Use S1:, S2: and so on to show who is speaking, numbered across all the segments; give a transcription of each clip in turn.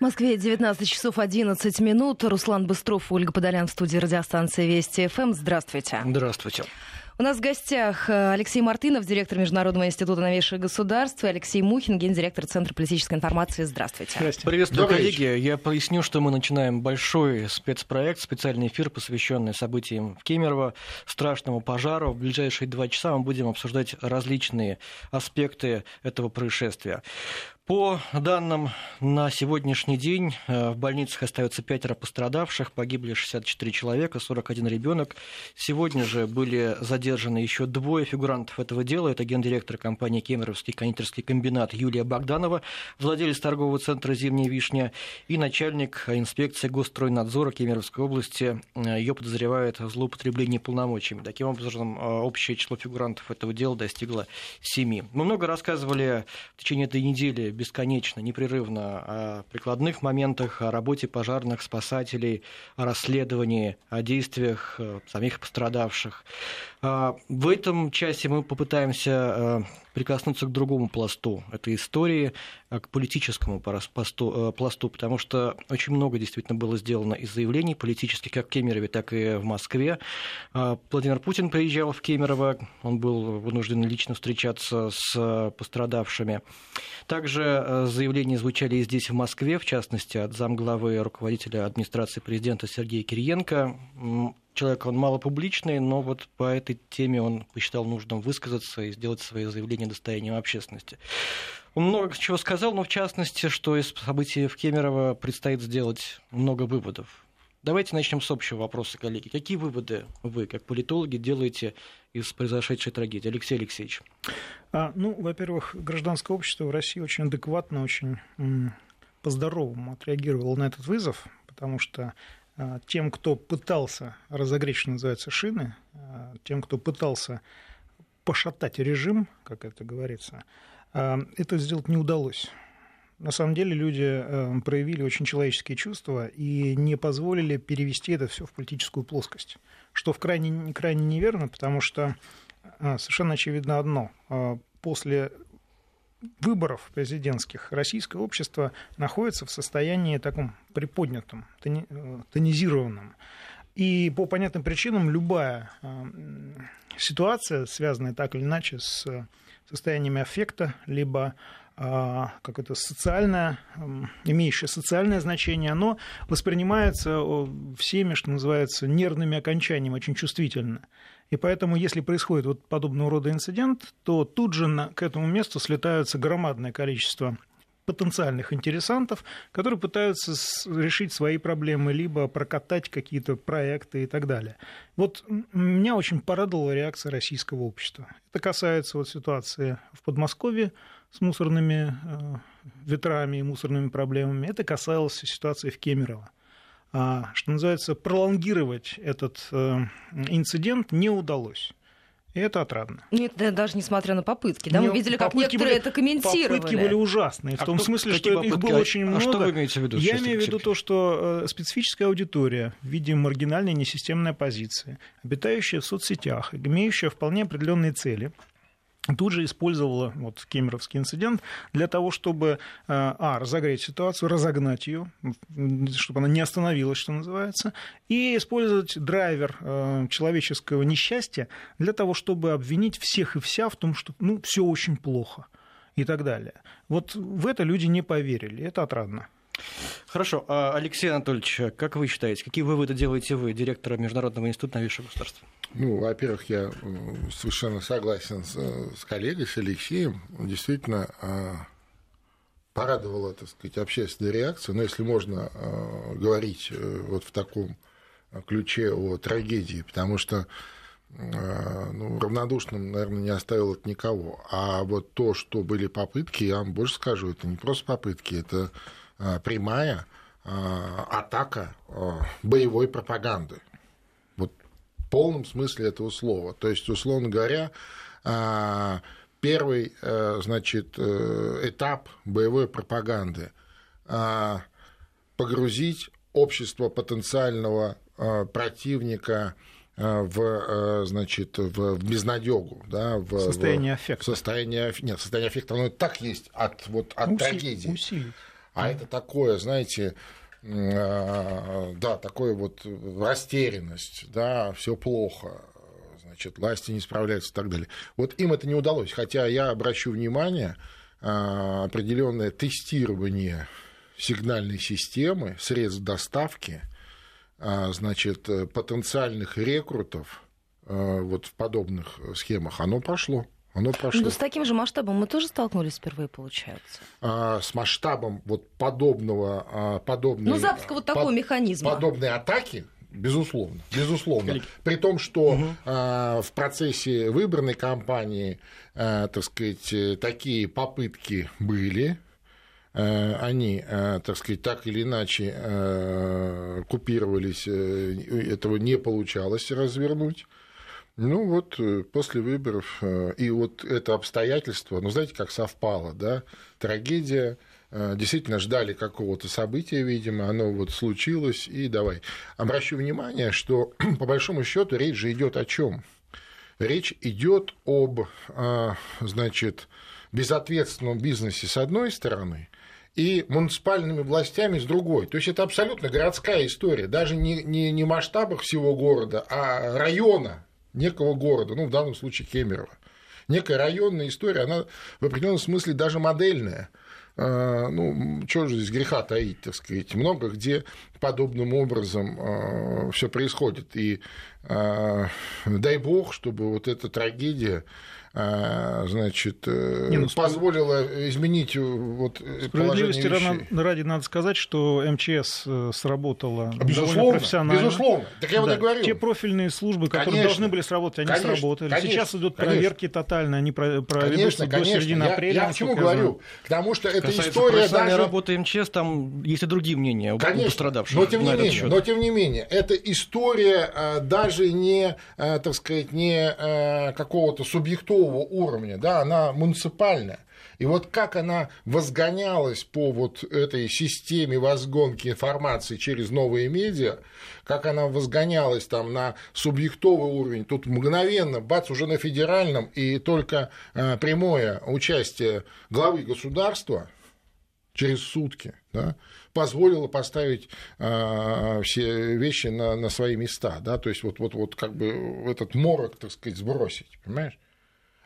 S1: В Москве 19 часов 11 минут. Руслан Быстров, Ольга Подолян в студии радиостанции Вести ФМ. Здравствуйте.
S2: Здравствуйте.
S1: У нас в гостях э, Алексей Мартынов, директор Международного института новейших государств, и Алексей Мухин, гендиректор Центра политической информации. Здравствуйте.
S2: Здравствуйте. Приветствую, Добрый коллеги. Вечер. Я поясню, что мы начинаем большой спецпроект, специальный эфир, посвященный событиям в Кемерово, страшному пожару. В ближайшие два часа мы будем обсуждать различные аспекты этого происшествия. По данным на сегодняшний день э, в больницах остается пятеро пострадавших, погибли 64 человека, 41 ребенок. Сегодня же были задержаны еще двое фигурантов этого дела. Это гендиректор компании «Кемеровский кондитерский комбинат» Юлия Богданова, владелец торгового центра «Зимняя вишня» и начальник инспекции Госстройнадзора Кемеровской области. Э, Ее подозревают в злоупотреблении полномочиями. Таким образом, э, общее число фигурантов этого дела достигло семи. Мы много рассказывали в течение этой недели бесконечно, непрерывно о прикладных моментах, о работе пожарных, спасателей, о расследовании, о действиях э, самих пострадавших. А, в этом часе мы попытаемся э, прикоснуться к другому пласту этой истории, э, к политическому пласту, пласту, потому что очень много действительно было сделано из заявлений политических, как в Кемерове, так и в Москве. А, Владимир Путин приезжал в Кемерово, он был вынужден лично встречаться с пострадавшими. Также э, заявления звучали и здесь, в Москве, в частности, от замглавы руководителя администрации президента Сергея Кириенко. Человек, он малопубличный, но вот по этой теме он посчитал нужным высказаться и сделать свои заявления достоянием общественности. Он много чего сказал, но в частности, что из событий в Кемерово предстоит сделать много выводов. Давайте начнем с общего вопроса, коллеги. Какие выводы вы, как политологи, делаете из произошедшей трагедии? Алексей Алексеевич.
S3: А, ну, во-первых, гражданское общество в России очень адекватно, очень по-здоровому отреагировало на этот вызов, потому что тем, кто пытался разогреть, что называется, шины, а, тем, кто пытался пошатать режим, как это говорится, а, это сделать не удалось. На самом деле люди проявили очень человеческие чувства и не позволили перевести это все в политическую плоскость, что в крайне, крайне неверно, потому что совершенно очевидно одно. После выборов президентских российское общество находится в состоянии таком приподнятом, тонизированном. И по понятным причинам любая ситуация, связанная так или иначе с состояниями аффекта, либо как это социальное, имеющее социальное значение, оно воспринимается всеми, что называется, нервными окончаниями, очень чувствительно. И поэтому, если происходит вот подобного рода инцидент, то тут же на, к этому месту слетаются громадное количество потенциальных интересантов, которые пытаются решить свои проблемы, либо прокатать какие-то проекты и так далее. Вот меня очень порадовала реакция российского общества. Это касается вот ситуации в Подмосковье, с мусорными э, ветрами и мусорными проблемами. Это касалось ситуации в Кемерово. А, что называется, пролонгировать этот э, инцидент не удалось. И это отрадно.
S1: Нет, даже несмотря на попытки. Да, мы видели, как некоторые
S3: были,
S1: это комментировали.
S3: Попытки были ужасные. В а том кто, смысле, что попытки? их было очень много. А
S2: что вы имеете в виду?
S3: Я имею в виду то, что э, специфическая аудитория в виде маргинальной несистемной оппозиции, обитающая в соцсетях, имеющая вполне определенные цели – тут же использовала вот кемеровский инцидент для того, чтобы, э, а, разогреть ситуацию, разогнать ее, чтобы она не остановилась, что называется, и использовать драйвер э, человеческого несчастья для того, чтобы обвинить всех и вся в том, что ну, все очень плохо и так далее. Вот в это люди не поверили, это отрадно.
S2: Хорошо. А, Алексей Анатольевич, как вы считаете, какие выводы делаете вы, директора Международного института новейшего государства?
S4: Ну, во-первых, я совершенно согласен с, с коллегой, с Алексеем. Действительно, а, порадовала, так сказать, общественная реакция. Но если можно а, говорить э, вот в таком ключе о трагедии, потому что ну, равнодушным, наверное, не оставил от никого. А вот то, что были попытки, я вам больше скажу, это не просто попытки, это прямая атака боевой пропаганды полном смысле этого слова. То есть, условно говоря, первый э, значит, э, этап боевой пропаганды погрузить общество потенциального противника в, значит, в, в безнадегу, да, в
S3: состояние аффекта.
S4: В состояние, нет, состояние аффекта, оно и так есть от, вот, от
S3: Усили,
S4: трагедии.
S3: Усилить.
S4: А это такое, знаете, э, да, такое вот растерянность, да, все плохо, значит, власти не справляются и так далее. Вот им это не удалось, хотя я обращу внимание, э, определенное тестирование сигнальной системы, средств доставки, э, значит, потенциальных рекрутов вот в подобных схемах, оно прошло. Оно прошло.
S1: Но с таким же масштабом мы тоже столкнулись впервые, получается.
S4: А, с масштабом вот подобного, а, подобной,
S1: ну, запуска вот такого
S4: под,
S1: механизма.
S4: Подобной атаки, безусловно, безусловно. При том, что угу. а, в процессе выбранной кампании, а, так сказать, такие попытки были, а, они, а, так сказать, так или иначе а, купировались, э, этого не получалось развернуть. Ну вот э, после выборов, э, и вот это обстоятельство, ну знаете, как совпало, да, трагедия, э, действительно ждали какого-то события, видимо, оно вот случилось, и давай. Обращу внимание, что по большому счету речь же идет о чем? Речь идет об, значит, безответственном бизнесе с одной стороны, и муниципальными властями с другой. То есть это абсолютно городская история, даже не, не, не масштабах всего города, а района, некого города, ну, в данном случае Кемерово. Некая районная история, она в определенном смысле даже модельная. А, ну, что же здесь греха таить, так сказать, много где подобным образом а, все происходит. И а, дай бог, чтобы вот эта трагедия значит, э, Не, ну, позволила изменить э, вот
S3: Справедливости ради, ради надо сказать, что МЧС э, сработала
S4: безусловно, профессионально. Безусловно, так я да.
S3: говорю. Те профильные службы, которые конечно, должны были сработать, они конечно, сработали. Конечно, Сейчас идут проверки конечно. тотально, они проведутся конечно, до конечно. середины
S4: я,
S3: апреля.
S4: Я к чему говорю? Потому что эта история
S2: даже... работы МЧС, там есть и другие мнения
S4: конечно, у пострадавших. Но тем, не менее, но тем не менее, эта история даже не, так сказать, не какого-то субъектового городского уровня, да, она муниципальная. И вот как она возгонялась по вот этой системе возгонки информации через новые медиа, как она возгонялась там на субъектовый уровень, тут мгновенно, бац, уже на федеральном, и только э, прямое участие главы государства через сутки, да, позволило поставить э, все вещи на, на свои места, да, то есть вот, вот, вот как бы этот морок, так сказать, сбросить, понимаешь?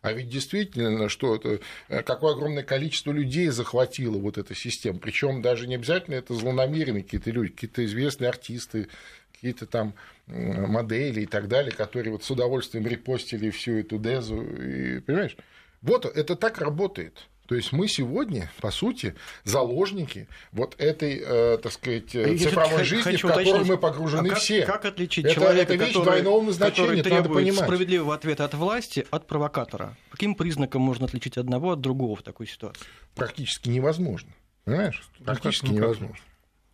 S4: А ведь действительно, что это, э, какое огромное количество людей захватило вот эта система. Причем даже не обязательно это злонамеренные какие-то люди, какие-то известные артисты, какие-то там модели и так далее, которые вот с удовольствием репостили всю эту дезу. И, понимаешь? Вот это так работает. То есть мы сегодня, по сути, заложники вот этой, э, так сказать, Я цифровой жизни, хочу в которую уточнить, мы погружены
S2: а как,
S4: все.
S2: Как отличить это, человека, это вещь который, двойного
S4: назначения,
S2: который требует надо понимать. справедливого ответа от власти, от провокатора? Каким признаком можно отличить одного от другого в такой ситуации?
S4: Практически невозможно. Понимаешь? Ну, Практически ну, невозможно.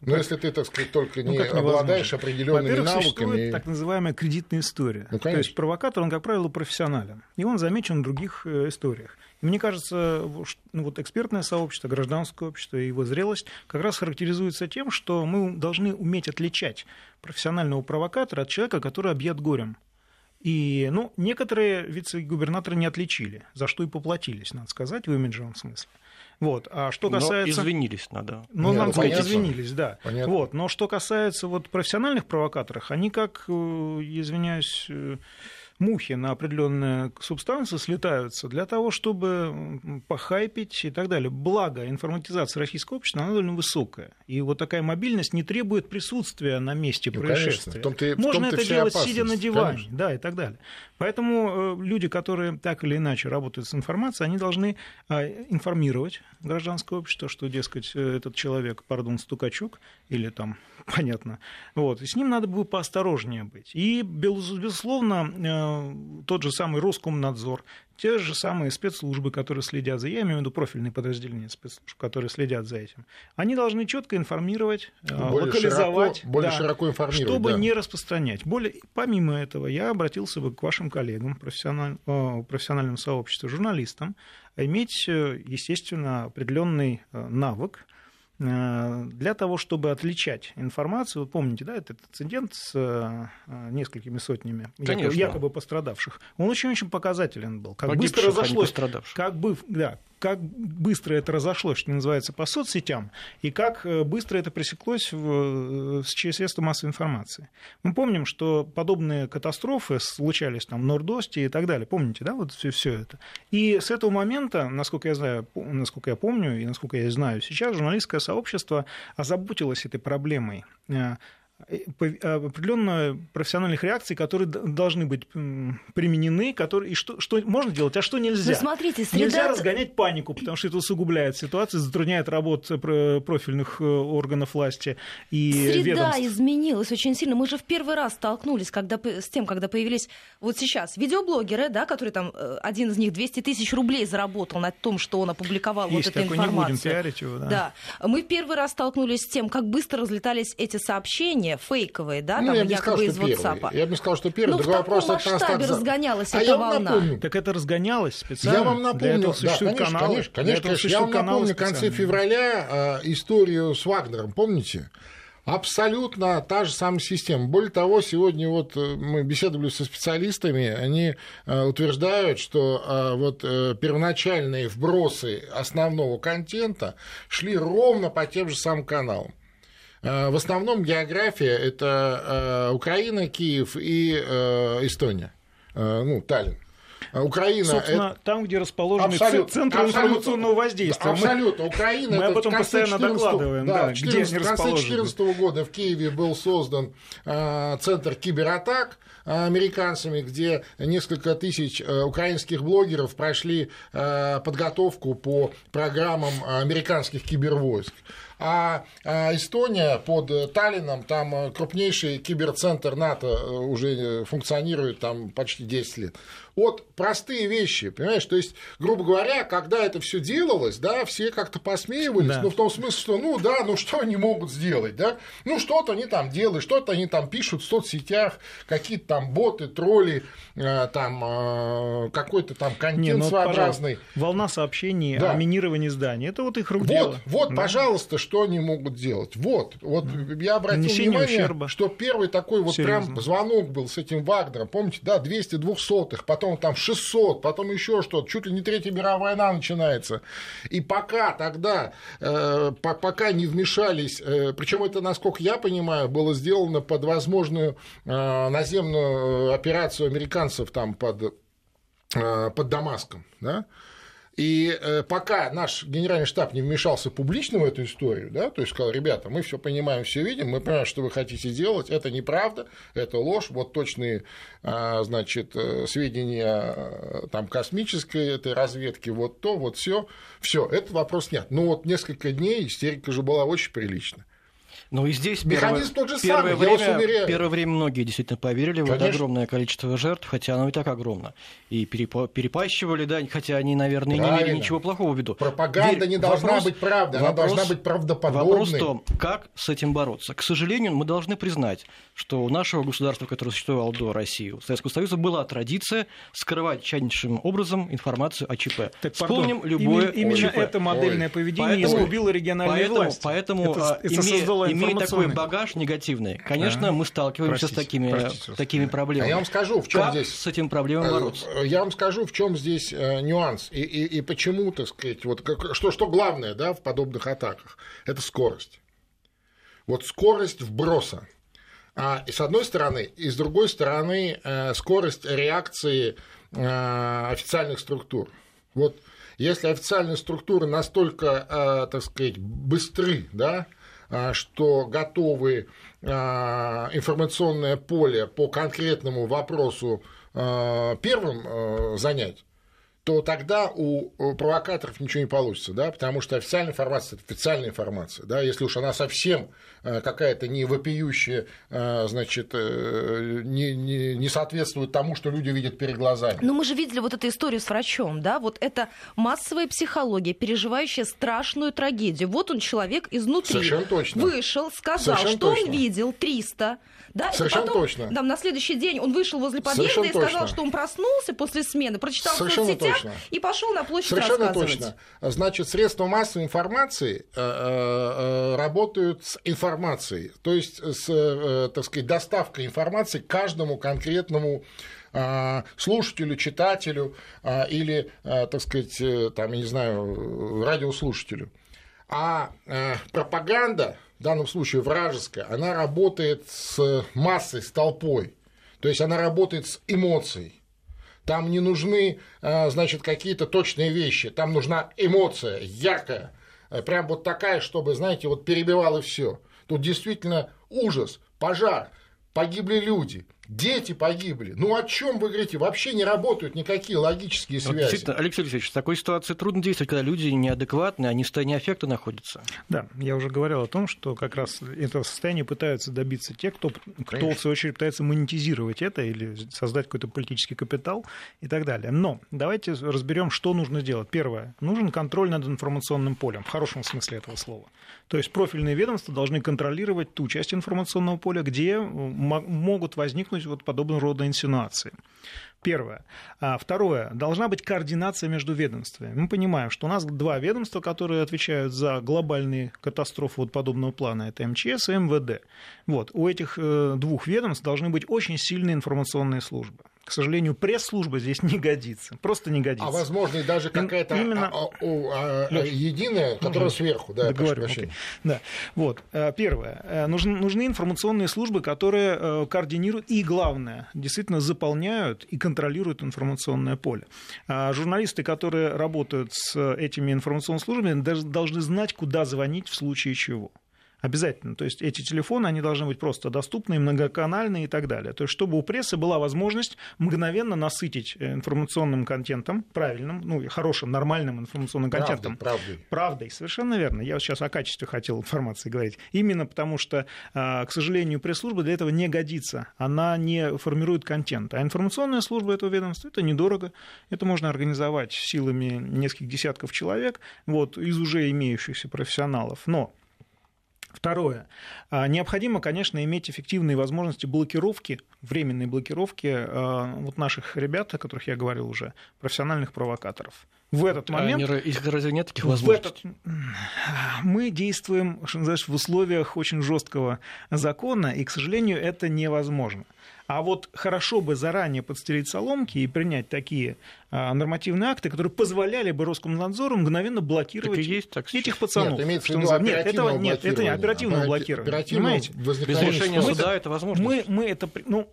S4: Но если ты, так сказать, только ну, не обладаешь определенными навыками. Существует
S3: так называемая кредитная история. Ну, То есть провокатор, он, как правило, профессионален. И он замечен в других э, историях. Мне кажется, ну, вот экспертное сообщество, гражданское общество и его зрелость как раз характеризуется тем, что мы должны уметь отличать профессионального провокатора от человека, который объят горем. И ну, некоторые вице-губернаторы не отличили, за что и поплатились, надо сказать, в имиджевом смысле. Вот. А что касается...
S2: Но извинились надо.
S3: Ну, Нет, надо сказать, понятно. извинились, да. Понятно. Вот. Но что касается вот профессиональных провокаторов, они как, э, извиняюсь, э, мухи на определенные субстанции слетаются для того, чтобы похайпить и так далее. Благо, информатизация российского общества, она довольно высокая. И вот такая мобильность не требует присутствия на месте ну, происшествия.
S4: Конечно, в
S3: Можно
S4: в
S3: это делать,
S4: опасность.
S3: сидя на диване, конечно. да, и так далее. Поэтому э, люди, которые так или иначе работают с информацией, они должны э, информировать гражданское общество, что, дескать, э, этот человек, пардон, стукачок, или там, понятно, вот, и с ним надо было поосторожнее быть. И, безусловно, тот же самый Роскомнадзор, те же самые спецслужбы, которые следят за, я имею в виду профильные подразделения спецслужб, которые следят за этим, они должны четко информировать, более локализовать,
S4: широко, более да, широко информировать,
S3: чтобы
S4: да.
S3: не распространять. Более, помимо этого, я обратился бы к вашим коллегам, профессиональ, профессиональному сообществу, журналистам, иметь, естественно, определенный навык э, для того, чтобы отличать информацию, вот помните, да, этот инцидент с э, несколькими сотнями якобы, якобы пострадавших, он очень-очень показателен был. Как
S2: Погибших,
S3: быстро разошлось, как бы, да, как быстро это разошлось, что называется, по соцсетям, и как э, быстро это пресеклось в, через средства массовой информации. Мы помним, что подобные катастрофы случались там в Нордосте и так далее. Помните, да, вот все, все это. И с этого момента, насколько я знаю, насколько я помню и насколько я знаю сейчас, журналистское сообщество озаботилось этой проблемой э, Э, определенные профессиональных реакций, которые должны быть применены, которые, и что, что можно делать, а что нельзя.
S1: Ну, смотрите, среда...
S3: Нельзя разгонять панику, потому что это усугубляет ситуацию, затрудняет работу профильных э, органов власти и
S1: Среда
S3: ведомств.
S1: изменилась очень сильно. Мы же в первый раз столкнулись когда, с тем, когда появились вот сейчас видеоблогеры, да, которые там, один из них 200 тысяч рублей заработал на том, что он опубликовал
S3: Есть
S1: вот эту
S3: такой,
S1: информацию.
S3: Не будем пиарить его, да.
S1: да. Мы в первый раз столкнулись с тем, как быстро разлетались эти сообщения, сообщения фейковые, да,
S4: ну,
S1: там,
S4: я
S1: якобы из
S4: первый.
S1: WhatsApp.
S4: Я бы сказал, что первый.
S1: Ну, в
S4: такой
S1: таком
S4: вопрос,
S1: масштабе
S4: это
S1: разгонялась
S4: а
S1: эта
S4: я
S1: волна.
S4: Напомню.
S3: Так это разгонялось специально.
S4: Я вам напомню,
S3: Для этого
S4: да, конечно,
S3: каналы.
S4: конечно, конечно, конечно. Я вам напомню, в конце февраля э, историю с Вагнером, помните? Абсолютно та же самая система. Более того, сегодня вот э, мы беседовали со специалистами, они э, утверждают, что э, вот первоначальные вбросы основного контента шли ровно по тем же самым каналам. В основном география – это Украина, Киев и Эстония, ну, Таллин. Украина
S3: Собственно, это... там, где расположены абсолютно, центры абсолютно, информационного воздействия.
S4: Абсолютно. Украина
S3: мы
S4: это
S3: об этом постоянно докладываем. Да, да, 14, где они
S4: в конце 2014 года в Киеве был создан э, центр кибератак американцами, где несколько тысяч э, украинских блогеров прошли э, подготовку по программам американских кибервойск. А, а Эстония под Таллином, там крупнейший киберцентр НАТО уже функционирует там почти 10 лет вот простые вещи, понимаешь? То есть, грубо говоря, когда это все делалось, да, все как-то посмеивались, да. ну, в том смысле, что, ну, да, ну, что они могут сделать, да? Ну, что-то они там делают, что-то они там пишут в соцсетях, какие-то там боты, тролли, э, там, э, какой-то там контент Не, ну, своеобразный.
S3: Волна сообщений да. о минировании зданий, это вот их рук
S4: Вот,
S3: дело.
S4: вот, да. пожалуйста, что они могут делать. Вот, вот я обратил Нанесение внимание, ущерба. что первый такой вот Серьезно. прям звонок был с этим Вагнером, помните, да, 200 двухсотых, потом потом там 600, потом еще что-то, чуть ли не Третья мировая война начинается. И пока тогда, э, пока не вмешались, э, причем это, насколько я понимаю, было сделано под возможную э, наземную операцию американцев там под, э, под Дамаском, да, и э, пока наш генеральный штаб не вмешался публично в эту историю, да, то есть сказал, ребята, мы все понимаем, все видим, мы понимаем, что вы хотите делать, это неправда, это ложь, вот точные, а, значит, э, сведения э, там космической этой разведки, вот то, вот все, все, этот вопрос нет. Но вот несколько дней истерика же была очень приличная.
S2: Ну и здесь Механизм первое, тот же первое, самый, время, первое время многие действительно поверили Конечно. в это огромное количество жертв, хотя оно и так огромно. И перепащивали, да, хотя они, наверное, Правильно. не имели ничего плохого в виду.
S4: Пропаганда Верь, не должна вопрос, быть правдой, она должна быть правдоподобной.
S2: Вопрос в том, как с этим бороться. К сожалению, мы должны признать, что у нашего государства, которое существовало до России, у Советского Союза, была традиция скрывать тщательнейшим образом информацию о ЧП.
S3: Так, Вспомним пардон, любое именно, именно это модельное Ой. поведение поэтому, изгубило региональные
S2: поэтому,
S3: власти.
S2: Поэтому это, это имея, создало имея такой багаж негативный, конечно, да. мы сталкиваемся простите, с такими, простите, такими проблемами. А
S4: я вам скажу, в чем
S2: как
S4: здесь...
S2: с этим проблемой э, бороться?
S4: Я вам скажу, в чем здесь э, нюанс и, и, и почему, так сказать, вот как, что, что главное да, в подобных атаках – это скорость. Вот скорость вброса. А, и с одной стороны, и с другой стороны, э, скорость реакции официальных структур. Вот если официальные структуры настолько, так сказать, быстры, да, а, что готовы а, информационное поле по конкретному вопросу а, первым занять, то тогда у провокаторов ничего не получится, да, потому что официальная информация – это официальная информация, да, если уж она совсем э, какая-то не вопиющая, э, значит, э, не, не, не соответствует тому, что люди видят перед глазами.
S1: Но мы же видели вот эту историю с врачом, да, вот это массовая психология, переживающая страшную трагедию. Вот он человек изнутри
S4: Совершенно точно.
S1: вышел, сказал, Совершенно что точно. он видел 300, да,
S4: Совершенно
S1: потом,
S4: точно.
S1: Там, на следующий день он вышел возле подъезда Совершенно и сказал, точно. что он проснулся после смены, прочитал Совершенно в соцсетях,
S4: точно.
S1: и пошел на площадь
S4: Совершенно точно. Значит, средства массовой информации э, э, работают с информацией, то есть с, э, так сказать, доставкой информации каждому конкретному э, слушателю, читателю э, или, э, так сказать, э, там, я не знаю, радиослушателю. А э, пропаганда, в данном случае вражеская, она работает с массой, с толпой. То есть она работает с эмоцией. Там не нужны, э, значит, какие-то точные вещи. Там нужна эмоция яркая. э, Прям вот такая, чтобы, знаете, вот перебивало все. Тут действительно ужас, пожар, погибли люди, дети погибли. Ну о чем вы говорите? Вообще не работают никакие логические
S2: Вот
S4: связи.
S2: действительно, Алексей Алексеевич, в такой ситуации трудно действовать, когда люди неадекватные, они в состоянии аффекта находятся.
S3: Да, я уже говорил о том, что как раз этого состояния пытаются добиться те, кто, кто в свою очередь пытается монетизировать это или создать какой-то политический капитал и так далее. Но давайте разберем, что нужно делать. Первое. Нужен контроль над информационным полем, в хорошем смысле этого слова. То есть профильные ведомства должны контролировать ту часть информационного поля, где мо- могут возникнуть вот подобного рода инсинуации. Первое. А второе. Должна быть координация между ведомствами. Мы понимаем, что у нас два ведомства, которые отвечают за глобальные катастрофы вот подобного плана. Это МЧС и МВД. Вот. У этих э, двух ведомств должны быть очень сильные информационные службы. К сожалению, пресс-служба здесь не годится. Просто не годится.
S4: А возможно и даже какая-то
S3: именно-
S4: а, а, а, единая, которая
S3: Мгм.
S4: сверху, да,
S3: Договорю, окей. Да. Вот. Э, Первое. Э, Нужны, нужны информационные службы, которые э, координируют и, главное, действительно заполняют и контролируют информационное поле. Журналисты, которые работают с этими информационными службами, должны знать, куда звонить в случае чего. Обязательно. То есть эти телефоны, они должны быть просто доступны, многоканальные и так далее. То есть чтобы у прессы была возможность мгновенно насытить э, информационным контентом, правильным, ну, и хорошим, нормальным информационным
S4: Правдой,
S3: контентом.
S4: правдой.
S3: Правдой, совершенно верно. Я вот сейчас о качестве хотел информации говорить. Именно потому что, а, к сожалению, пресс-служба для этого не годится. Она не формирует контент. А информационная служба этого ведомства это недорого. Это можно организовать силами нескольких десятков человек вот, из уже имеющихся профессионалов. Но Второе. А, Необходимо, конечно, иметь эффективные возможности блокировки, временной блокировки а, вот наших ребят, о которых я говорил уже, профессиональных провокаторов. В этот
S2: А
S3: момент...
S2: они их разве нет таких возможностей?
S3: этот- Мы действуем, что называется, в условиях очень жесткого закона, и, к сожалению, это невозможно. А вот хорошо бы заранее подстереть соломки и принять такие а, нормативные акты, которые позволяли бы Роскомнадзору мгновенно
S2: Так
S3: блокировать
S2: и есть так
S3: этих пацанов.
S4: Нет, имеется в виду
S3: называется. Нет, этого нет, это не
S4: блокирования.
S3: оперативного
S4: Операти-
S3: блокирования.
S4: оперативного
S3: Понимаете?
S2: Без решения суда это возможно.
S3: Мы, мы это, ну,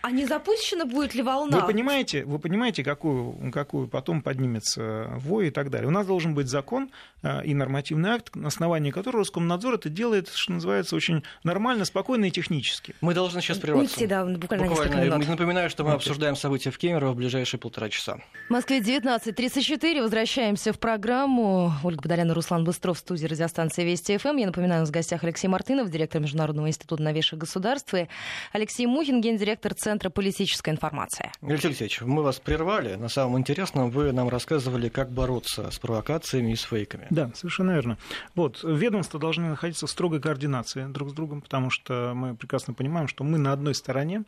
S1: А не запущена будет ли волна?
S3: Вы понимаете, вы понимаете, какую, какую потом поднимется вой и так далее. У нас должен быть закон э, и нормативный акт, на основании которого Роскомнадзор это делает, что называется, очень нормально, спокойно и технически.
S2: Мы должны сейчас прерваться.
S1: Уйти, да, буквально,
S2: Буквально.
S1: минут.
S2: Напоминаю, что мы
S3: Окей.
S2: обсуждаем события в Кемерово в ближайшие полтора часа.
S1: В Москве 19.34. Возвращаемся в программу. Ольга Бадалян и Руслан Быстров в студии радиостанции Вести ФМ. Я напоминаю, у нас в гостях Алексей Мартынов, директор Международного института новейших государств, и Алексей Мухин, гендиректор Центра политической информации.
S2: Алексей Алексеевич, мы вас прервали. На самом интересном вы нам рассказывали, как бороться с провокациями и с фейками.
S3: Да, совершенно верно. Вот, ведомства должны находиться в строгой координации друг с другом, потому что мы прекрасно понимаем, что мы на одной стороне,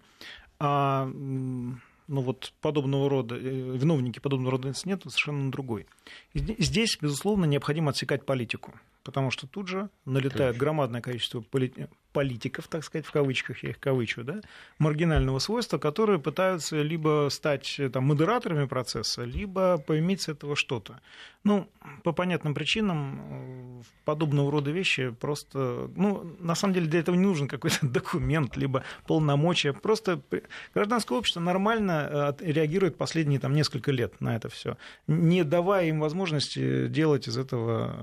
S3: а ну вот подобного рода, э, виновники подобного рода инцидентов совершенно на другой. И Здесь, безусловно, необходимо отсекать политику, потому что тут же налетает громадное количество поли- политиков, так сказать, в кавычках, я их кавычу, да, маргинального свойства, которые пытаются либо стать э, там, модераторами процесса, либо поиметь с этого что-то. Ну, по понятным причинам э, подобного рода вещи просто... Ну, на самом деле для этого не нужен какой-то документ, либо полномочия. Просто гражданское общество нормально э, реагирует последние там, несколько лет на это все, не давая им возможности делать из этого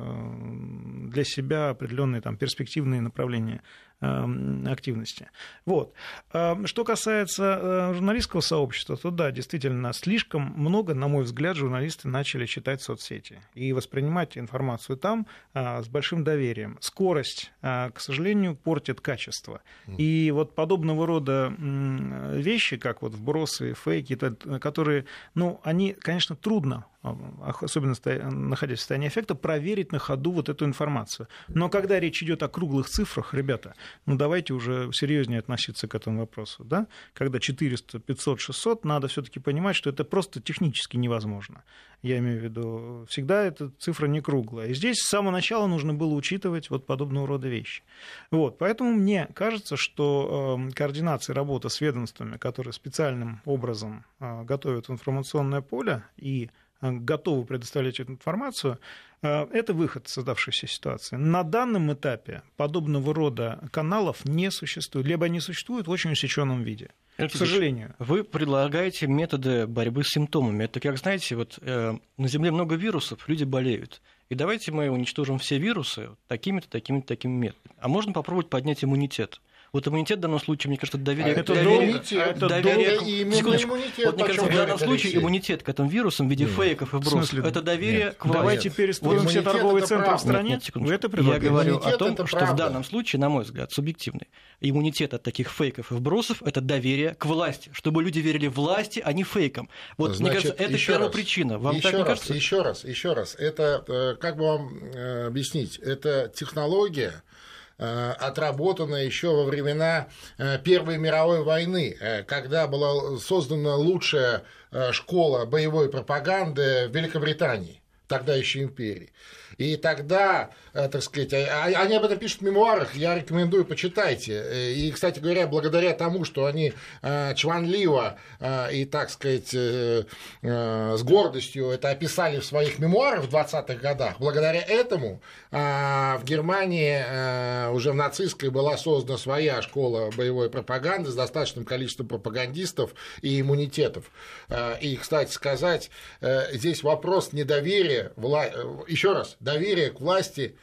S3: для себя определенные там, перспективные направления активности. Вот. Э, Что касается э, журналистского сообщества, то да, действительно, слишком много, на мой взгляд, журналисты начали читать соцсети и воспринимать информацию там а, с большим доверием. Скорость, а, к сожалению, портит качество. И вот подобного рода вещи, как вот вбросы, фейки, которые, ну, они, конечно, трудно особенно находясь в состоянии эффекта, проверить на ходу вот эту информацию. Но когда речь идет о круглых цифрах, ребята, ну давайте уже серьезнее относиться к этому вопросу. Да? Когда 400, 500, 600, надо все-таки понимать, что это просто технически невозможно. Я имею в виду, всегда эта цифра не круглая. И здесь с самого начала нужно было учитывать вот подобного рода вещи. Вот, поэтому мне кажется, что э, координация работы с ведомствами, которые специальным образом э, готовят информационное поле и готовы предоставлять эту информацию, э, это выход создавшейся ситуации. На данном этапе подобного рода каналов не существует, либо они существуют в очень усеченном виде. Это, к сожалению.
S2: Вы предлагаете методы борьбы с симптомами. Это, как знаете, вот э, на Земле много вирусов, люди болеют. И давайте мы уничтожим все вирусы такими-то, такими-то, такими методами. А можно попробовать поднять иммунитет. Вот иммунитет в данном случае, мне кажется, доверие...
S4: А это
S2: доверие,
S4: иммунитет,
S2: доверие,
S4: доверие
S2: секундочку, иммунитет, вот, мне кажется, в данном случае Алексей? иммунитет к этим вирусам в виде нет. фейков и бросов, это доверие
S3: нет. к власти. Давайте перестроим все торговые центры в стране. Нет, нет,
S2: Вы это Я говорю иммунитет о том, что правда. в данном случае, на мой взгляд, субъективный, иммунитет от таких фейков и вбросов – это доверие к власти, чтобы люди верили власти, а не фейкам. Вот, Значит, мне кажется, это первая раз, причина. Вам
S4: еще
S2: так
S4: раз,
S2: кажется?
S4: Еще раз, еще раз. Это, э, как бы вам э, объяснить, это технология, отработана еще во времена э, Первой мировой войны, э, когда была создана лучшая школа боевой пропаганды в Великобритании, тогда еще империи. И тогда, э, так сказать, а, а, они об этом пишут в мемуарах, я рекомендую, почитайте. Э, и, кстати говоря, благодаря тому, что они э, чванливо и, так сказать, с гордостью это описали в своих мемуарах в 20-х годах, благодаря этому в Германии уже в нацистской была создана своя школа боевой пропаганды с достаточным количеством пропагандистов и иммунитетов. И, кстати сказать, здесь вопрос недоверия, еще раз, доверие к власти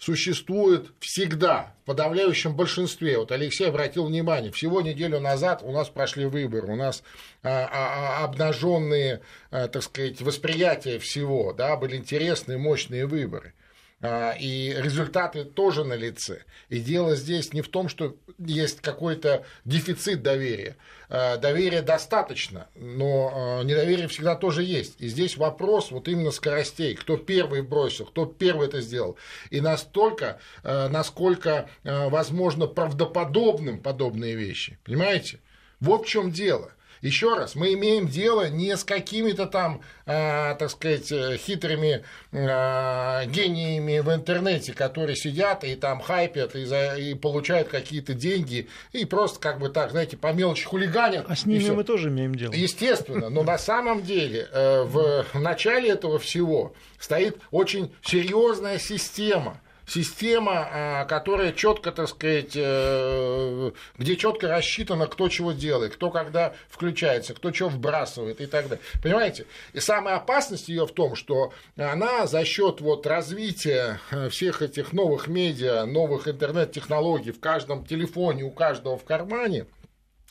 S4: существует всегда, в подавляющем большинстве. Вот Алексей обратил внимание, всего неделю назад у нас прошли выборы, у нас а, а, а обнаженные, а, так сказать, восприятия всего, да, были интересные, мощные выборы. А, и результаты тоже на лице. И дело здесь не в том, что есть какой-то дефицит доверия. А, доверия достаточно, но а, недоверие всегда тоже есть. И здесь вопрос вот именно скоростей. Кто первый бросил, кто первый это сделал. И настолько, насколько возможно правдоподобным подобные вещи. Понимаете? Вот в чем дело. Еще раз, мы имеем дело не с какими-то там, э, так сказать, э, хитрыми э, гениями в интернете, которые сидят и там хайпят и, за, и получают какие-то деньги и просто как бы так, знаете, по мелочи хулиганят.
S3: А с ними мы тоже имеем дело.
S4: Естественно, но на самом деле э, в начале этого всего стоит очень серьезная система система, а, которая четко, так сказать, э, где четко рассчитано, кто чего делает, кто когда включается, кто что вбрасывает и так далее. Понимаете? И самая опасность ее в том, что она за счет вот развития э, всех этих новых медиа, новых интернет-технологий в каждом телефоне, у каждого в кармане,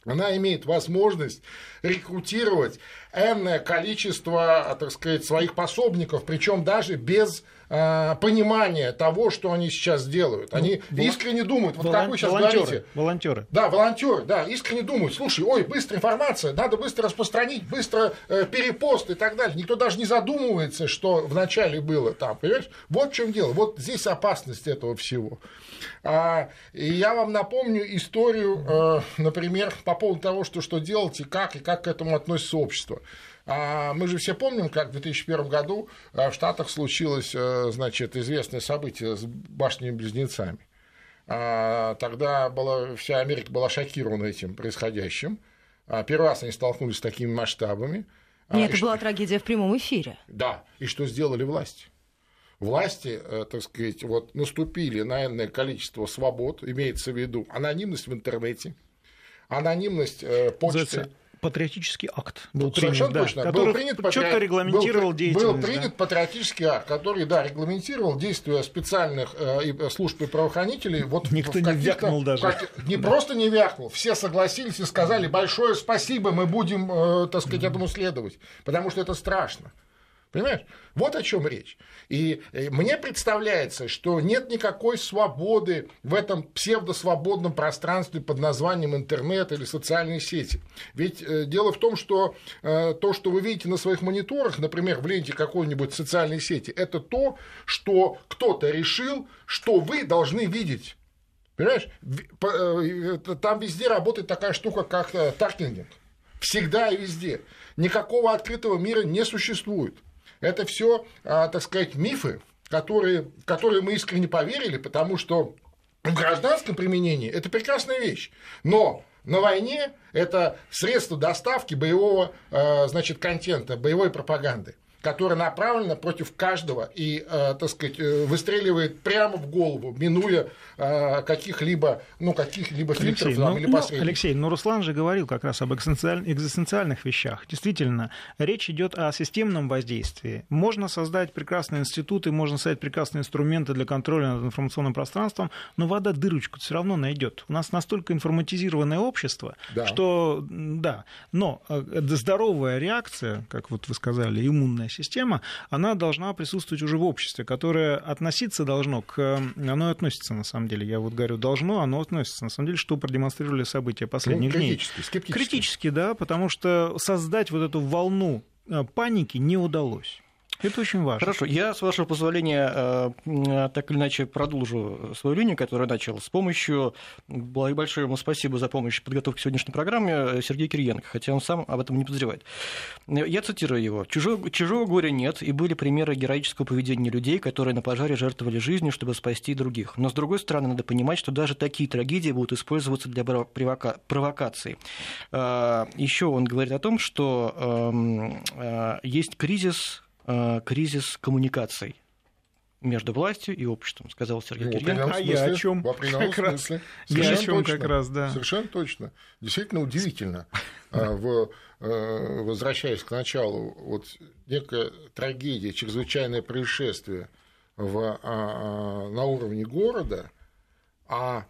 S4: она имеет возможность рекрутировать энное количество, так сказать, своих пособников, причем даже без э, понимания того, что они сейчас делают. Они ну, искренне думают, вот волон... как вы сейчас волонтеры, говорите.
S3: Волонтеры.
S4: Да, волонтеры, да, искренне думают, слушай, ой, быстрая информация, надо быстро распространить, быстро э, перепост и так далее. Никто даже не задумывается, что вначале было там, понимаешь? Вот в чем дело, вот здесь опасность этого всего. А, и я вам напомню историю, э, например, по поводу того, что, что делать и как, и как к этому относится общество. А мы же все помним, как в 2001 году э, в Штатах случилось, э, значит, известное событие с башнями-близнецами. А, тогда была, вся Америка была шокирована этим происходящим. А, первый раз они столкнулись с такими масштабами.
S1: Нет, это и была что... трагедия в прямом эфире.
S4: Да, и что сделали власти? власти, э, так сказать, вот наступили на энное количество свобод, имеется в виду анонимность в интернете, анонимность э, почты.
S3: Патриотический акт был
S4: Совершенно
S3: принят,
S4: точно.
S3: Да,
S4: был принят
S3: патри... четко регламентировал
S4: был,
S3: деятельность.
S4: Был принят да. патриотический акт, который, да, регламентировал действия специальных э, служб и правоохранителей. Вот
S3: Никто не вякнул даже.
S4: Как, не просто не вякнул, все согласились и сказали большое спасибо, мы будем, э, так сказать, этому следовать, потому что это страшно. Понимаешь? Вот о чем речь. И э, мне представляется, что нет никакой свободы в этом псевдосвободном пространстве под названием интернет или социальные сети. Ведь э, дело в том, что э, то, что вы видите на своих мониторах, например, в ленте какой-нибудь социальной сети, это то, что кто-то решил, что вы должны видеть. Понимаешь? Там везде работает такая штука, как таргетинг. Всегда и везде. Никакого открытого мира не существует. Это все, а, так сказать, мифы, которые, которые мы искренне поверили, потому что в гражданском применении это прекрасная вещь. Но на войне это средство доставки боевого а, значит, контента, боевой пропаганды которая направлена против каждого и, э, так сказать, э, выстреливает прямо в голову, минуя э, каких-либо, ну, каких-либо фильтров
S3: ну, или ну, посредников. Алексей, ну, Руслан же говорил как раз об экзистенциальных вещах. Действительно, речь идет о системном воздействии. Можно создать прекрасные институты, можно создать прекрасные инструменты для контроля над информационным пространством, но вода дырочку все равно найдет. У нас настолько информатизированное общество, да. что, да, но здоровая реакция, как вот вы сказали, иммунная система, она должна присутствовать уже в обществе, которое относиться должно к... Оно относится, на самом деле, я вот говорю, должно, оно относится, на самом деле, что продемонстрировали события последних ну, критически,
S4: дней. Скептически.
S3: Критически, да, потому что создать вот эту волну э, паники не удалось. Это очень важно.
S2: Хорошо, я, с вашего позволения, э, так или иначе продолжу свою линию, которую начал с помощью, большое ему спасибо за помощь в подготовке к сегодняшней программе, э, Сергея Кириенко, хотя он сам об этом не подозревает. Я цитирую его. «Чужого, «Чужого горя нет, и были примеры героического поведения людей, которые на пожаре жертвовали жизнью, чтобы спасти других. Но, с другой стороны, надо понимать, что даже такие трагедии будут использоваться для провока... провокации». Э, Еще он говорит о том, что эм, есть кризис Э, кризис коммуникаций между властью и обществом, сказал Сергей ну, Кириенко.
S3: А я о чем? Как раз. Я о чем как раз, да.
S4: Совершенно точно. Действительно удивительно. А, в, э, возвращаясь к началу, вот некая трагедия, чрезвычайное происшествие в, а, а, на уровне города, а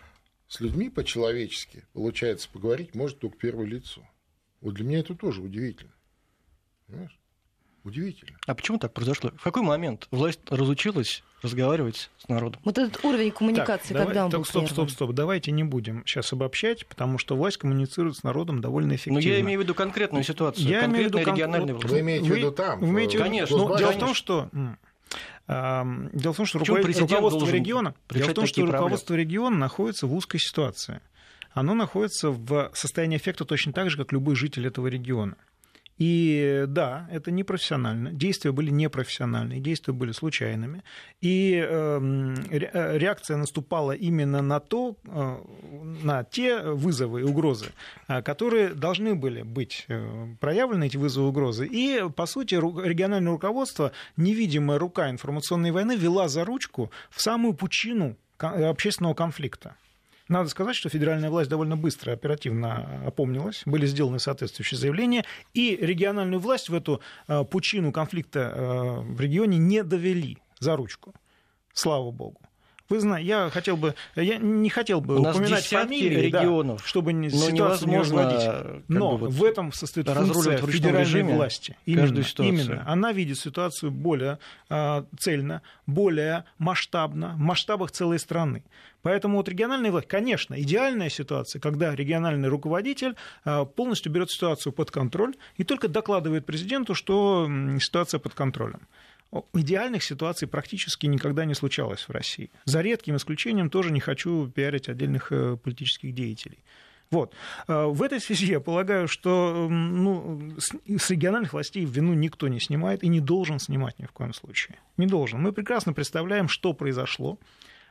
S4: с людьми по-человечески, получается, поговорить может только первое лицо. Вот для меня это тоже удивительно. Понимаешь? Удивительно.
S2: А почему так произошло? В какой момент власть разучилась разговаривать с народом?
S1: Вот этот уровень коммуникации, так, когда давай, он был
S3: Стоп, стоп, стоп. Давайте не будем сейчас обобщать, потому что власть коммуницирует с народом довольно эффективно.
S2: Но я имею в виду конкретную ситуацию, я имею в виду региональный
S4: власть. Вы имеете в виду там? Вы имеете...
S3: Конечно. Ну, дело в том, что... Дело в том, что руководство региона, дело в том, что руководство региона находится в узкой ситуации. Оно находится в состоянии эффекта точно так же, как любой житель этого региона. И да, это непрофессионально. Действия были непрофессиональные, действия были случайными. И эм, э, реакция наступала именно на то, э, на те вызовы и угрозы, э, которые должны были быть проявлены, эти вызовы и угрозы. И, по сути, региональное руководство, невидимая рука информационной войны, вела за ручку в самую пучину общественного конфликта. Надо сказать, что федеральная власть довольно быстро, оперативно опомнилась, были сделаны соответствующие заявления, и региональную власть в эту э, пучину конфликта э, в регионе не довели за ручку. Слава богу. Вы знаете, я хотел бы, я не хотел бы
S2: У
S3: упоминать фамилии регионов,
S2: да,
S3: чтобы не, ситуацию не разводить. Но вот в этом состоит функция федеральной власти. Именно, именно. Она видит ситуацию более э, цельно, более масштабно, в масштабах целой страны. Поэтому вот региональная власть, конечно, идеальная ситуация, когда региональный руководитель а, полностью берет ситуацию под контроль и только докладывает президенту, что ситуация под контролем. Идеальных ситуаций практически никогда не случалось в России. За редким исключением тоже не хочу пиарить отдельных э, политических деятелей. Вот. А, в этой связи я полагаю, что ну, с региональных властей вину никто не снимает и не должен снимать ни в коем случае. Не должен. Мы прекрасно представляем, что произошло,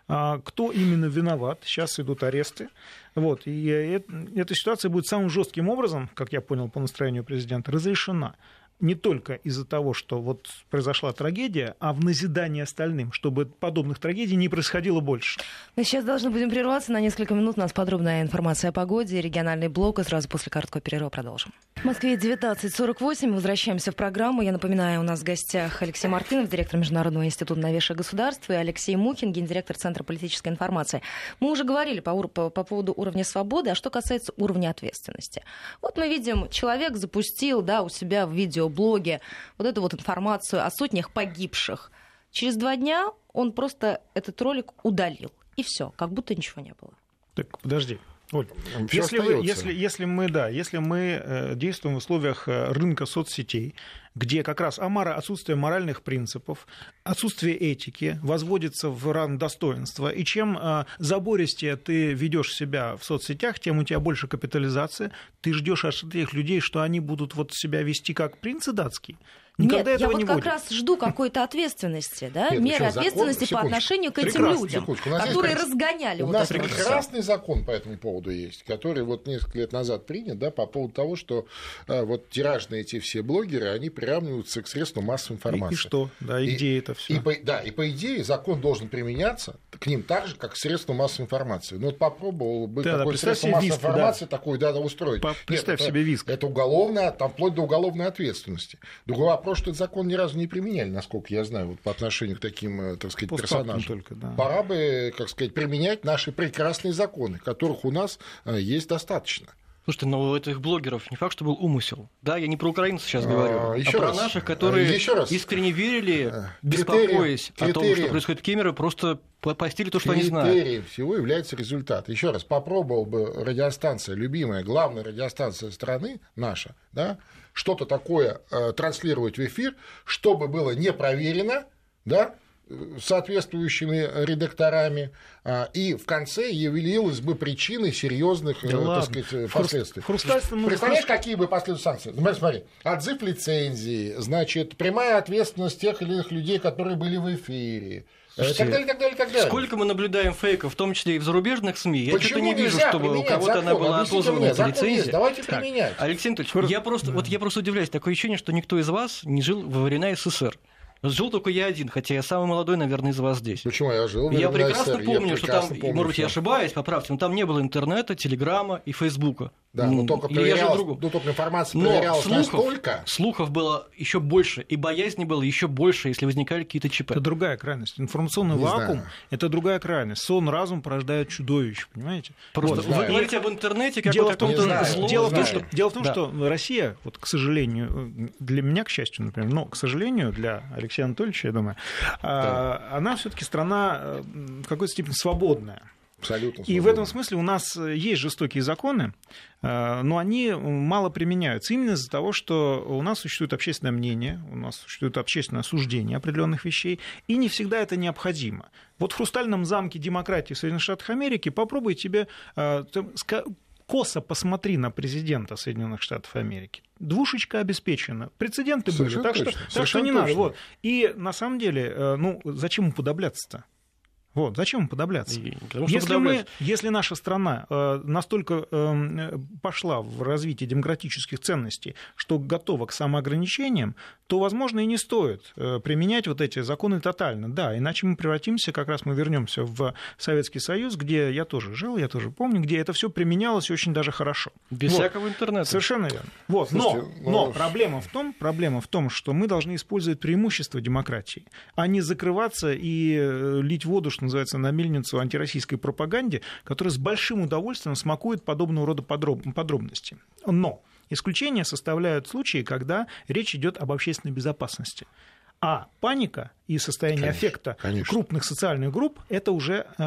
S3: а, кто именно виноват. Сейчас идут аресты. Вот. И э, эта ситуация будет самым жестким образом, как я понял по настроению президента, разрешена не только из-за того, что вот произошла трагедия, а в назидание остальным, чтобы подобных трагедий не происходило больше.
S1: Мы сейчас должны будем прерваться на несколько минут. У нас подробная информация о погоде, региональный блок, и сразу после короткого перерыва продолжим. В Москве 19.48. Возвращаемся в программу. Я напоминаю, у нас в гостях Алексей Мартынов, директор Международного института новейших государств, и Алексей Мухин, гендиректор Центра политической информации. Мы уже говорили по, по, по поводу уровня свободы, а что касается уровня ответственности. Вот мы видим, человек запустил да, у себя в видео блоге вот эту вот информацию о сотнях погибших. Через два дня он просто этот ролик удалил. И все, как будто ничего не было.
S3: Так, подожди. Оль, если, вы, если, если мы, да, если мы э, действуем в условиях э, рынка соцсетей, где как раз амара, отсутствие моральных принципов, отсутствие этики возводится в ранг достоинства. И чем э, забористее ты ведешь себя в соцсетях, тем у тебя больше капитализация. Ты ждешь от этих людей, что они будут вот себя вести как принцы датские.
S1: Никогда Нет, этого я вот не как будет. раз жду какой-то ответственности, да, Нет, меры ответственности закон, по отношению к этим людям, которые есть, разгоняли
S4: у
S1: вот
S4: нас
S1: это
S4: прекрасный закон по этому поводу есть, который вот несколько лет назад принят, да, по поводу того, что а, вот тиражные эти все блогеры, они приравниваются к средствам массовой информации. И,
S3: и что, да, и, и где это все?
S4: И по, да, и по идее закон должен применяться к ним так же, как к средствам массовой информации. Ну вот попробовал бы да, какое да, средство массовой виск, информации да. такое да, устроить. По,
S3: представь Нет, себе
S4: это,
S3: виск.
S4: Это уголовное, там вплоть до уголовной ответственности. Другой вопрос, что этот закон ни разу не применяли, насколько я знаю, вот по отношению к таким, э, так сказать, персонажам.
S3: Только, да.
S4: Пора бы, как сказать, применять наши прекрасные законы, которых у нас э, есть достаточно.
S2: Слушайте, но у этих блогеров не факт, что был умысел. Да, я не про украинцев сейчас говорю, а, еще а раз. про наших, которые еще раз. искренне верили, э, беспокоясь критерием, о том, что происходит в Кемерово, просто постили то, что они знают.
S4: Критерием всего является результат. Еще раз, попробовал бы радиостанция, любимая, главная радиостанция страны наша, да, что-то такое э, транслировать в эфир, чтобы было не проверено, да, соответствующими редакторами, а, и в конце явилась бы причиной серьезных да так сказать, последствий. Представляешь, какие бы последуют санкции? Смотри, смотри, отзыв лицензии, значит, прямая ответственность тех или иных людей, которые были в эфире,
S2: Слушайте, так далее, так далее, так далее. Сколько мы наблюдаем фейков, в том числе и в зарубежных СМИ? Я что-то не вижу, чтобы у кого-то она была отозвана эта лицензия.
S4: Давайте так. применять.
S2: Алексей Анатольевич, я просто, вот я просто удивляюсь. Такое ощущение, что никто из вас не жил во времена СССР. Жил только я один, хотя я самый молодой, наверное, из вас здесь.
S4: Почему я жил?
S2: Я прекрасно помню, я что прекрасно там, помню, может быть, я ошибаюсь, поправьте, но там не было интернета, телеграмма и фейсбука.
S4: Да, но только, проверялась, ну, только информация проверялась но слухов, настолько.
S2: Слухов было еще больше, и боязни было еще больше, если возникали какие-то ЧП.
S3: Это другая крайность. Информационный не вакуум знаю. – это другая крайность. Сон, разум порождает чудовище, понимаете?
S2: Просто вот. вы говорите об интернете как дело в том,
S3: что, дело в том, что, дело в том, да. что Россия, вот, к сожалению, для меня, к счастью, например, но, к сожалению, для Алексея Анатольевича, я думаю, да. она все-таки страна э, в какой-то степени свободная.
S4: Абсолютно.
S3: И в этом смысле у нас э, есть жестокие законы, э, но они мало применяются именно из-за того, что у нас существует общественное мнение, у нас существует общественное осуждение определенных вещей, и не всегда это необходимо. Вот в хрустальном замке демократии в Соединенных Штатах Америки попробуй тебе э, косо посмотри на президента Соединенных Штатов Америки. Двушечка обеспечена. Прецеденты Совершенно были, так точно. что, так что не точно. надо. Вот. И на самом деле, ну, зачем уподобляться-то? Вот, зачем подобляться? если, мы, если наша страна э, настолько э, пошла в развитие демократических ценностей, что готова к самоограничениям, то, возможно, и не стоит э, применять вот эти законы тотально. Да, иначе мы превратимся, как раз мы вернемся в Советский Союз, где я тоже жил, я тоже помню, где это все применялось очень даже хорошо.
S2: Без вот. всякого интернета.
S3: Совершенно верно. Вот. Слушайте, но, но ну, проблема, в том, проблема в том, что мы должны использовать преимущества демократии, а не закрываться и лить воду, что называется, на мельницу антироссийской пропаганде, которая с большим удовольствием смакует подобного рода подробности. Но исключение составляют случаи, когда речь идет об общественной безопасности. А паника и состояние конечно, аффекта конечно. крупных социальных групп – это уже, э,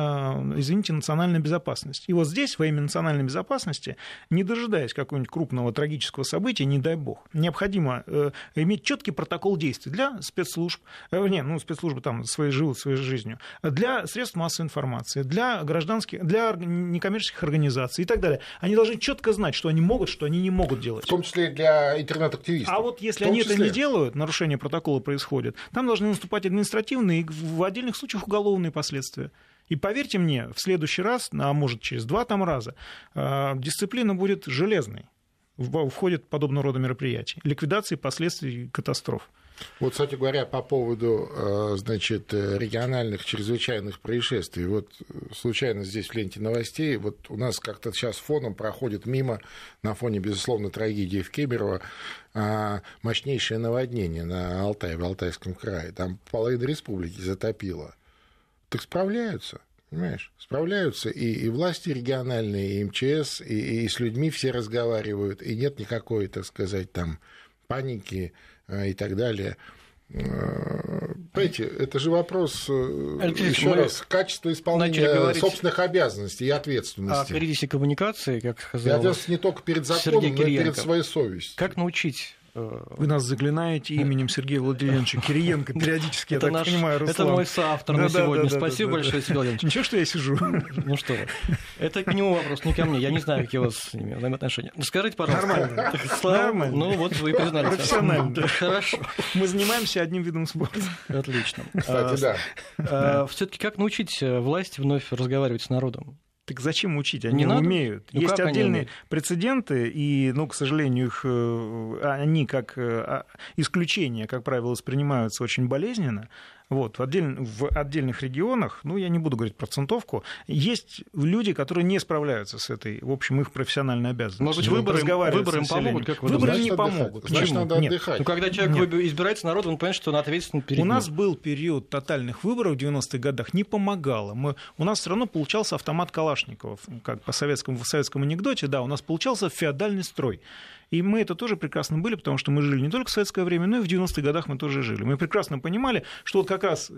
S3: извините, национальная безопасность. И вот здесь, во имя национальной безопасности, не дожидаясь какого-нибудь крупного трагического события, не дай бог, необходимо э, иметь четкий протокол действий для спецслужб, э, не, ну, спецслужбы там своей живут своей жизнью, для средств массовой информации, для гражданских, для некоммерческих организаций и так далее. Они должны четко знать, что они могут, что они не могут делать. В
S4: том числе для интернет-активистов.
S3: А вот если они числе... это не делают, нарушение протокола происходит, там должны наступать административные и в отдельных случаях уголовные последствия. И поверьте мне, в следующий раз, а может через два там раза, а, дисциплина будет железной в ходе подобного рода мероприятий. Ликвидации последствий катастроф.
S4: Вот, кстати говоря, по поводу, а, значит, региональных чрезвычайных происшествий. Вот случайно здесь в ленте новостей, вот у нас как-то сейчас фоном проходит мимо, на фоне, безусловно, трагедии в Кемерово, а, мощнейшее наводнение на Алтае, в Алтайском крае. Там половину республики затопило. Так справляются. Понимаешь? Справляются и, и власти региональные, и МЧС, и, и с людьми все разговаривают, и нет никакой, так сказать, там паники и так далее. Понимаете, это же вопрос, э, Алексей, еще раз, качества исполнения собственных обязанностей и ответственности.
S2: О кризисе коммуникации, как сказал
S4: И ответственность не только перед законом, но и перед своей совестью.
S2: Как научить
S3: Э, Вы нас заклинаете именем Сергея Владимировича Кириенко периодически, я
S2: это
S3: так
S2: наш,
S3: понимаю, Руслан.
S2: Это мой соавтор на сегодня. Спасибо большое, Сергей Владимирович.
S3: Ничего, что я сижу.
S2: Ну что вы. Это к нему вопрос, не ко мне. Я не знаю, какие у вас с ними взаимоотношения. Ну, скажите, пожалуйста.
S3: Нормально.
S2: Нормально. Ну вот вы признались.
S3: Профессионально.
S2: Хорошо.
S3: Мы занимаемся одним видом спорта.
S2: Отлично.
S4: Кстати, да.
S2: А, Все-таки как научить э, власть вновь разговаривать с народом?
S3: Так зачем учить? Они
S2: Не надо?
S3: умеют.
S2: Ну,
S3: Есть отдельные прецеденты, и, ну, к сожалению, их, э, они как э, а, исключение, как правило, воспринимаются очень болезненно. Вот, в, отдель- в отдельных регионах, ну, я не буду говорить процентовку, есть люди, которые не справляются с этой, в общем, их профессиональной обязанностью.
S2: Может быть, выборы
S3: разговаривать
S2: выборы им помогут, как вы
S3: Выборы
S4: Значит,
S3: не
S4: отдыхать.
S3: помогут.
S4: Значит,
S3: Почему?
S4: надо
S3: Нет.
S4: отдыхать.
S2: Ну, когда человек
S3: Нет.
S2: избирается народ, он понимает, что он ответственен перед
S3: У
S2: ним.
S3: нас был период тотальных выборов в 90-х годах, не помогало. Мы, у нас все равно получался автомат Калашниковых, как по советскому, в советском анекдоте, да, у нас получался феодальный строй. И мы это тоже прекрасно были, потому что мы жили не только в советское время, но и в 90-х годах мы тоже жили. Мы прекрасно понимали, что вот как раз э,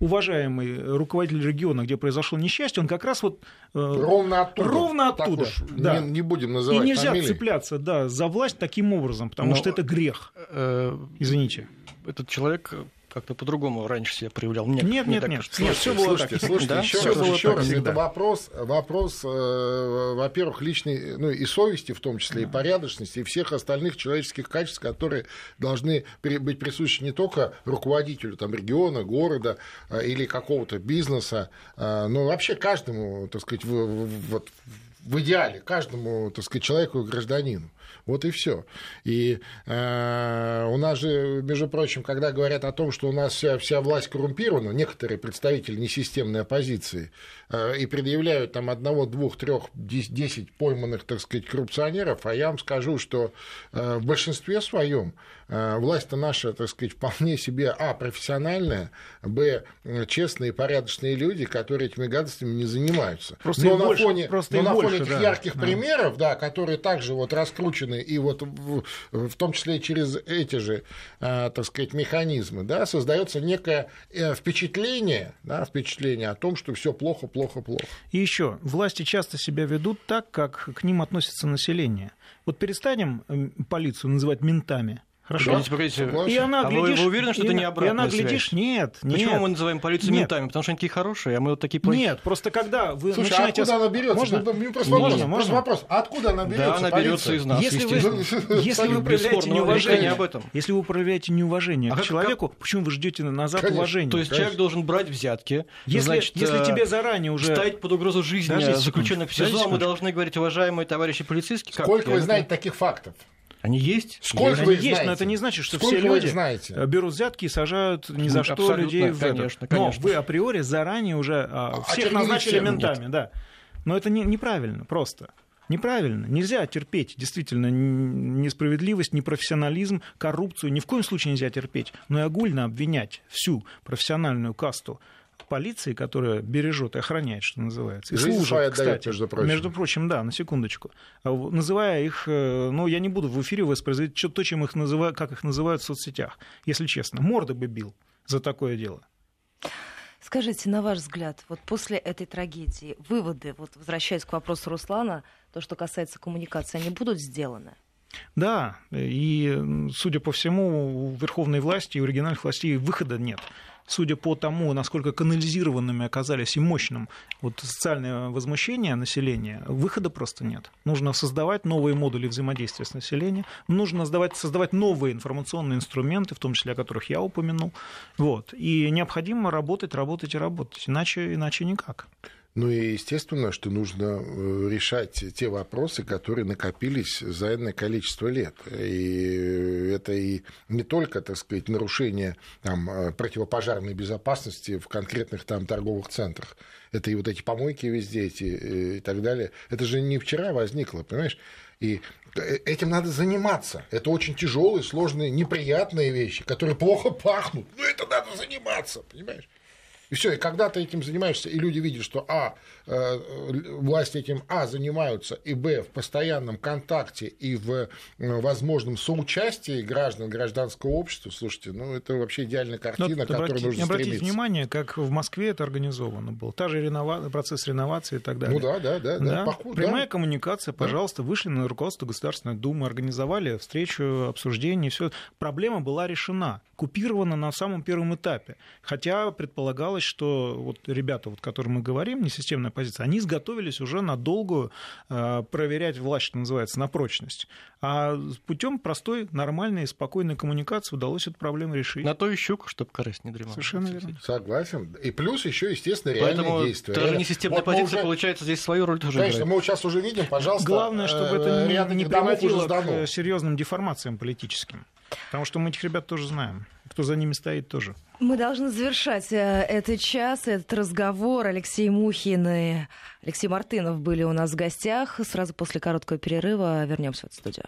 S3: уважаемый руководитель региона, где произошло несчастье, он как раз вот... э,
S4: Ровно оттуда.
S3: Ровно
S4: Так
S3: оттуда,
S4: уж
S3: да.
S4: не, не будем
S3: И
S4: называть
S3: нельзя
S4: фамилии.
S3: цепляться да, за власть таким образом, потому
S2: Но-
S3: что это грех.
S2: Э,
S3: Извините.
S2: Этот человек как-то по-другому раньше себя проявлял. Мне-
S3: Нет,
S2: мне
S3: нет, нет.
S2: кажется.
S3: Нет, все было
S4: слушайте,
S3: так.
S4: слушайте,
S2: Да?
S4: еще
S3: Всё
S4: раз,
S3: было
S4: еще
S3: так
S4: раз,
S3: всегда.
S4: это вопрос, вопрос, э, во-первых, личной, ну и совести в том числе, и порядочности, и всех остальных человеческих качеств, которые должны при- быть присущи не только руководителю там, региона, города э, или какого-то бизнеса, э, но вообще каждому, так сказать, в, в- вот, в идеале, каждому, так сказать, человеку и гражданину. Вот и все. И э, у нас же, между прочим, когда говорят о том, что у нас вся, вся власть коррумпирована, некоторые представители несистемной оппозиции, э, и предъявляют там одного, двух, трех, дес- десять пойманных, так сказать, коррупционеров, а я вам скажу, что э, в большинстве своем э, власть-то наша, так сказать, вполне себе, а, профессиональная, б, честные и порядочные люди, которые этими гадостями не занимаются.
S3: Просто
S4: но на
S3: больше,
S4: фоне,
S3: просто
S4: но на фоне
S3: больше,
S4: этих
S3: да.
S4: ярких
S3: Да.
S4: примеров, да, которые также вот раскручены и вот в, в том числе через эти же, э, так сказать, механизмы, да, создается некое э, впечатление, да, впечатление о том, что все плохо, плохо, плохо.
S3: И еще, власти часто себя ведут так, как к ним относится население. Вот перестанем м, полицию называть ментами. Хорошо?
S2: Погодите, погодите.
S4: Согласен.
S3: И она,
S2: А вы-
S3: глядишь,
S2: вы уверены, что
S3: и
S2: это не
S3: И
S2: обратная
S3: она,
S2: связь?
S3: глядишь, нет, нет.
S2: Почему мы называем полицию
S3: Нет.
S2: ментами? Потому что они такие хорошие, а мы вот такие плохие.
S3: Нет, просто когда вы
S4: Слушай, а
S3: начинаете...
S4: откуда она берется?
S3: Можно?
S4: Ну, просто
S3: Можно,
S4: вопрос,
S3: можно.
S4: просто вопрос. Откуда она берется?
S2: Да, она берется из нас,
S3: Если вы, если вы проявляете неуважение,
S2: об этом.
S3: если вы проявляете неуважение
S2: А
S3: к
S2: как-
S3: человеку, почему вы ждете назад
S4: Конечно.
S3: уважение?
S2: То есть
S4: Конечно.
S2: человек должен брать взятки.
S3: если,
S2: значит,
S3: если
S2: э,
S3: тебе заранее уже...
S2: ставить под угрозу жизни заключенных в СИЗО, а мы должны говорить, уважаемые товарищи полицейские, как?
S4: Сколько вы знаете таких фактов?
S2: Они есть?
S4: Сколько
S3: Они
S4: вы
S3: есть,
S4: знаете?
S3: но это не значит, что
S4: Сколько
S3: все люди
S4: знаете?
S3: э, берут взятки и сажают ни за что
S2: абсолютно,
S3: людей в это.
S2: конечно,
S3: Но
S2: конечно.
S3: вы априори заранее уже а,
S4: А
S3: всех назначили
S4: всем
S3: ментами, да. Но это не- неправильно просто. Неправильно. Нельзя терпеть действительно несправедливость, непрофессионализм, коррупцию. Ни в коем случае нельзя терпеть. Но и огульно обвинять всю профессиональную касту полиции, которая бережет и охраняет, что называется. И
S4: Жизнь
S3: служит, кстати.
S4: между прочим.
S3: Между прочим, да, на секундочку. А Называя их, э, ну, я не буду в эфире воспроизводить то, чем их называют, как их называют в соцсетях, если честно. Морды бы бил за такое дело.
S1: Скажите, на ваш взгляд, вот после этой трагедии выводы, вот возвращаясь к вопросу Руслана, то, что касается коммуникации, они будут сделаны?
S3: Да, и, судя по всему, у верховной власти и у региональных властей выхода нет. Судя по тому, насколько канализированными оказались и мощным вот, социальное возмущение населения, выхода просто нет. Нужно создавать новые модули взаимодействия с населением, нужно создавать, создавать новые информационные инструменты, в том числе о которых я упомянул. Вот. И необходимо работать, работать и работать, иначе, иначе никак.
S4: Ну и естественно, что нужно э, решать те вопросы, которые накопились за энное количество лет. И это и не только, так сказать, нарушение там, э, противопожарной безопасности в конкретных там торговых центрах. Это и вот эти помойки везде эти, э, и так далее. Это же не вчера возникло, понимаешь? И этим надо заниматься. Это очень тяжелые, сложные, неприятные вещи, которые плохо пахнут. Но это надо заниматься, понимаешь? И все, и когда ты этим занимаешься, и люди видят, что А, э, власти этим А занимаются, и Б, в постоянном контакте и в возможном соучастии граждан, гражданского общества, слушайте, ну это вообще идеальная картина, к которой нужно
S3: обратите
S4: стремиться.
S3: внимание, как в Москве это организовано было. Та же ренова... процесс реновации и так далее.
S4: Ну да, да, да. да,
S3: Да?
S4: похоже,
S3: Прямая
S4: да.
S3: коммуникация, пожалуйста, вышли на руководство Государственной Думы, организовали встречу, обсуждение, все. Проблема была решена, купирована на самом первом этапе. Хотя предполагалось, что вот ребята, вот, о которых мы говорим, несистемная позиция, они изготовились уже на долгую э, проверять власть, что называется, на прочность. А путем простой, нормальной, спокойной коммуникации удалось эту проблему решить.
S2: На то и щука, чтобы корысть не дремала.
S3: Совершенно верно.
S4: Согласен. И плюс еще, естественно, реальные
S2: Поэтому
S4: действия.
S2: даже несистемная
S4: Вот
S2: позиция,
S4: уже-
S2: получается, здесь свою роль тоже
S4: Конечно,
S2: играет.
S4: мы сейчас уже видим, пожалуйста,
S3: Главное, чтобы
S4: э,
S3: это не,
S4: ряд
S3: не
S4: уже
S3: приводило к серьезным деформациям политическим. Потому что мы этих ребят тоже знаем. Кто за ними стоит, тоже.
S1: Мы должны завершать э, этот час, этот разговор. Алексей Мухин и Алексей Мартынов были у нас в гостях. Сразу после короткого перерыва вернемся в эту студию.